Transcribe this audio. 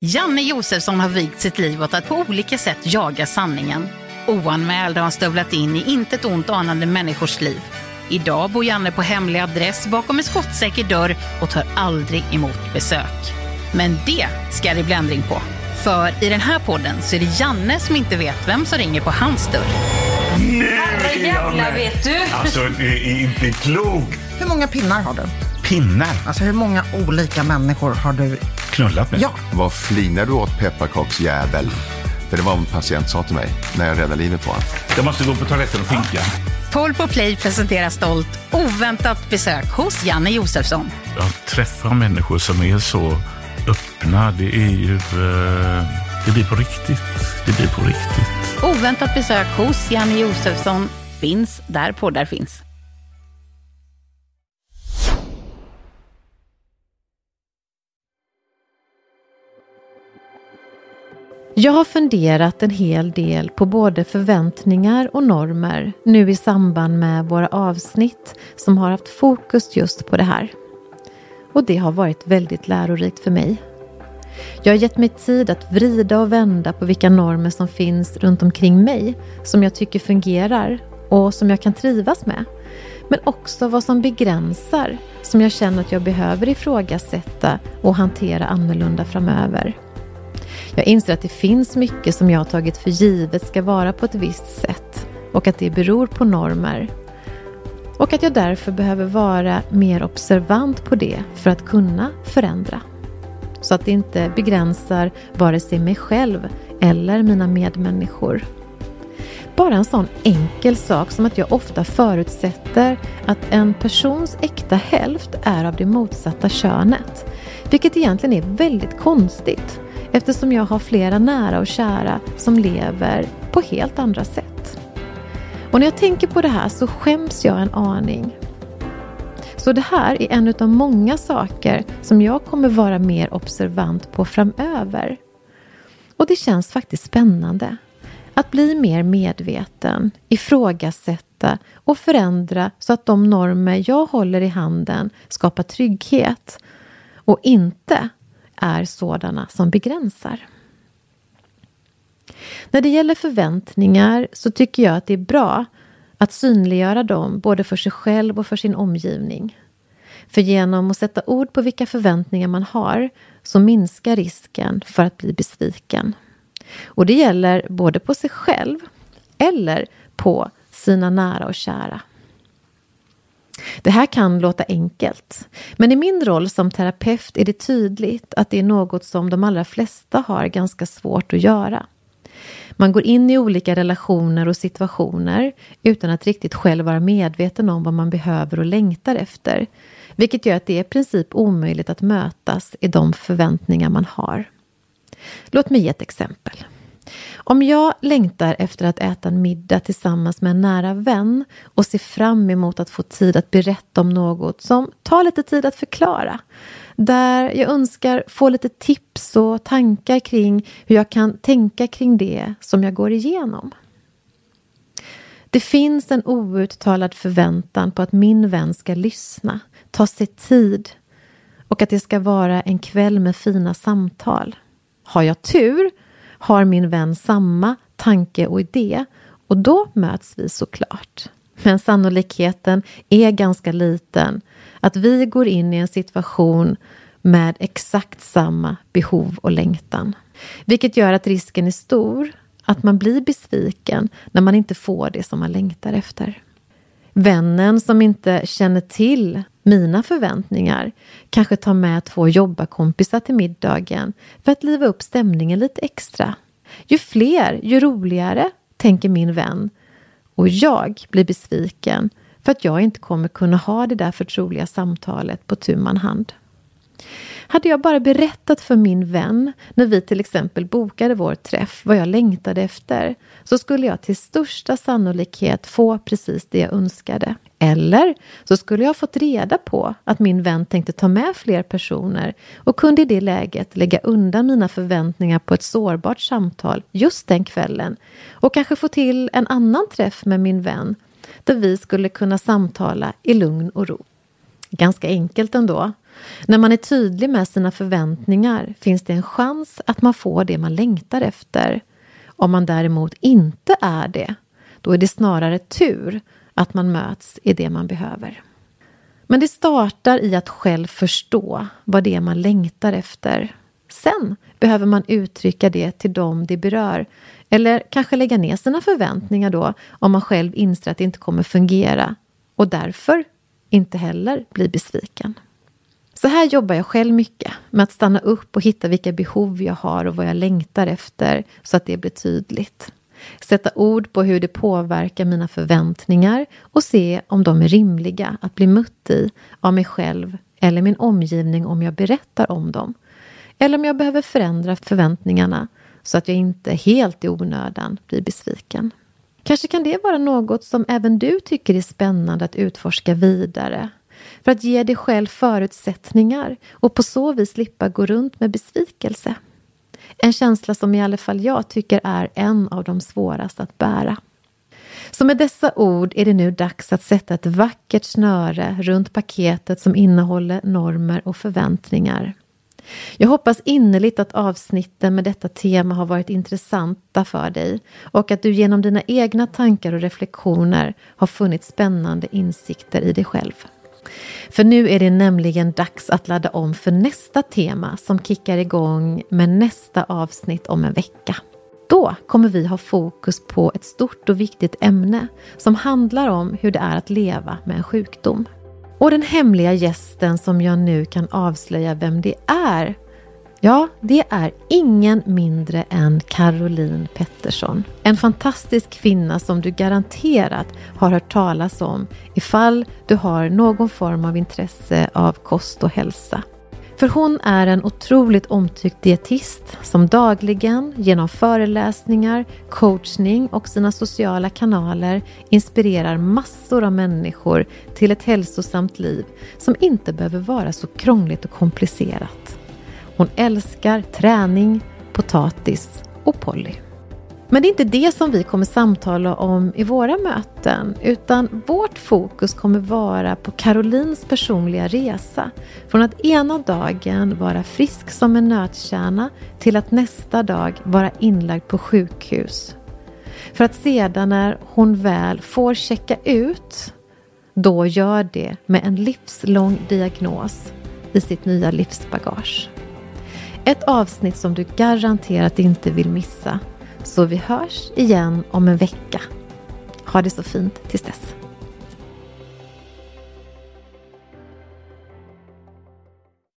Janne Josefsson har vigt sitt liv åt att på olika sätt jaga sanningen. Oanmäld har han stövlat in i intet ont anande människors liv. Idag bor Janne på hemlig adress bakom en skottsäker dörr och tar aldrig emot besök. Men det ska det bli ändring på. För i den här podden så är det Janne som inte vet vem som ringer på hans dörr. Herrejävlar vet du! Alltså, det är inte klokt. Hur många pinnar har du? Pinnar. Alltså hur många olika människor har du? Knullat med. Ja. Vad flinar du åt pepparkaksjävel? För det var vad en patient sa till mig när jag räddade livet på honom. Jag måste gå på toaletten och pinka. Paul på Play presenterar stolt oväntat besök hos Janne Josefsson. Jag träffar människor som är så öppna. Det är ju... eh, det blir på riktigt. Det blir på riktigt. Oväntat besök hos Janne Josefsson finns där poddar finns. Jag har funderat en hel del på både förväntningar och normer nu i samband med våra avsnitt som har haft fokus just på det här. Och det har varit väldigt lärorikt för mig. Jag har gett mig tid att vrida och vända på vilka normer som finns runt omkring mig som jag tycker fungerar och som jag kan trivas med. Men också vad som begränsar som jag känner att jag behöver ifrågasätta och hantera annorlunda framöver. Jag inser att det finns mycket som jag har tagit för givet ska vara på ett visst sätt och att det beror på normer. Och att jag därför behöver vara mer observant på det för att kunna förändra. Så att det inte begränsar vare sig mig själv eller mina medmänniskor. Bara en sån enkel sak som att jag ofta förutsätter att en persons äkta hälft är av det motsatta könet. Vilket egentligen är väldigt konstigt eftersom jag har flera nära och kära som lever på helt andra sätt. Och när jag tänker på det här så skäms jag en aning. Så det här är en av många saker som jag kommer vara mer observant på framöver. Och det känns faktiskt spännande. Att bli mer medveten, ifrågasätta och förändra så att de normer jag håller i handen skapar trygghet och inte är sådana som begränsar. När det gäller förväntningar så tycker jag att det är bra att synliggöra dem både för sig själv och för sin omgivning. För genom att sätta ord på vilka förväntningar man har så minskar risken för att bli besviken. Och det gäller både på sig själv eller på sina nära och kära. Det här kan låta enkelt, men i min roll som terapeut är det tydligt att det är något som de allra flesta har ganska svårt att göra. Man går in i olika relationer och situationer utan att riktigt själv vara medveten om vad man behöver och längtar efter. Vilket gör att det är i princip omöjligt att mötas i de förväntningar man har. Låt mig ge ett exempel. Om jag längtar efter att äta en middag tillsammans med en nära vän och ser fram emot att få tid att berätta om något som tar lite tid att förklara. Där jag önskar få lite tips och tankar kring hur jag kan tänka kring det som jag går igenom. Det finns en outtalad förväntan på att min vän ska lyssna, ta sig tid och att det ska vara en kväll med fina samtal. Har jag tur har min vän samma tanke och idé och då möts vi såklart. Men sannolikheten är ganska liten att vi går in i en situation med exakt samma behov och längtan. Vilket gör att risken är stor att man blir besviken när man inte får det som man längtar efter. Vännen som inte känner till mina förväntningar kanske tar med två jobbarkompisar till middagen för att liva upp stämningen lite extra. Ju fler, ju roligare, tänker min vän. Och jag blir besviken för att jag inte kommer kunna ha det där förtroliga samtalet på tu man hand. Hade jag bara berättat för min vän när vi till exempel bokade vår träff vad jag längtade efter så skulle jag till största sannolikhet få precis det jag önskade. Eller så skulle jag fått reda på att min vän tänkte ta med fler personer och kunde i det läget lägga undan mina förväntningar på ett sårbart samtal just den kvällen och kanske få till en annan träff med min vän där vi skulle kunna samtala i lugn och ro. Ganska enkelt ändå. När man är tydlig med sina förväntningar finns det en chans att man får det man längtar efter. Om man däremot inte är det, då är det snarare tur att man möts i det man behöver. Men det startar i att själv förstå vad det är man längtar efter. Sen behöver man uttrycka det till dem det berör. Eller kanske lägga ner sina förväntningar då om man själv inser att det inte kommer fungera och därför inte heller blir besviken. Så här jobbar jag själv mycket med att stanna upp och hitta vilka behov jag har och vad jag längtar efter så att det blir tydligt. Sätta ord på hur det påverkar mina förväntningar och se om de är rimliga att bli mött i av mig själv eller min omgivning om jag berättar om dem. Eller om jag behöver förändra förväntningarna så att jag inte helt i onödan blir besviken. Kanske kan det vara något som även du tycker är spännande att utforska vidare för att ge dig själv förutsättningar och på så vis slippa gå runt med besvikelse. En känsla som i alla fall jag tycker är en av de svåraste att bära. Så med dessa ord är det nu dags att sätta ett vackert snöre runt paketet som innehåller normer och förväntningar. Jag hoppas innerligt att avsnitten med detta tema har varit intressanta för dig och att du genom dina egna tankar och reflektioner har funnit spännande insikter i dig själv. För nu är det nämligen dags att ladda om för nästa tema som kickar igång med nästa avsnitt om en vecka. Då kommer vi ha fokus på ett stort och viktigt ämne som handlar om hur det är att leva med en sjukdom. Och den hemliga gästen som jag nu kan avslöja vem det är Ja, det är ingen mindre än Caroline Pettersson. En fantastisk kvinna som du garanterat har hört talas om ifall du har någon form av intresse av kost och hälsa. För hon är en otroligt omtyckt dietist som dagligen genom föreläsningar, coachning och sina sociala kanaler inspirerar massor av människor till ett hälsosamt liv som inte behöver vara så krångligt och komplicerat. Hon älskar träning, potatis och Polly. Men det är inte det som vi kommer samtala om i våra möten utan vårt fokus kommer vara på Carolins personliga resa. Från att ena dagen vara frisk som en nötkärna till att nästa dag vara inlagd på sjukhus. För att sedan när hon väl får checka ut, då gör det med en livslång diagnos i sitt nya livsbagage. Ett avsnitt som du garanterat inte vill missa. Så vi hörs igen om en vecka. Ha det så fint tills dess.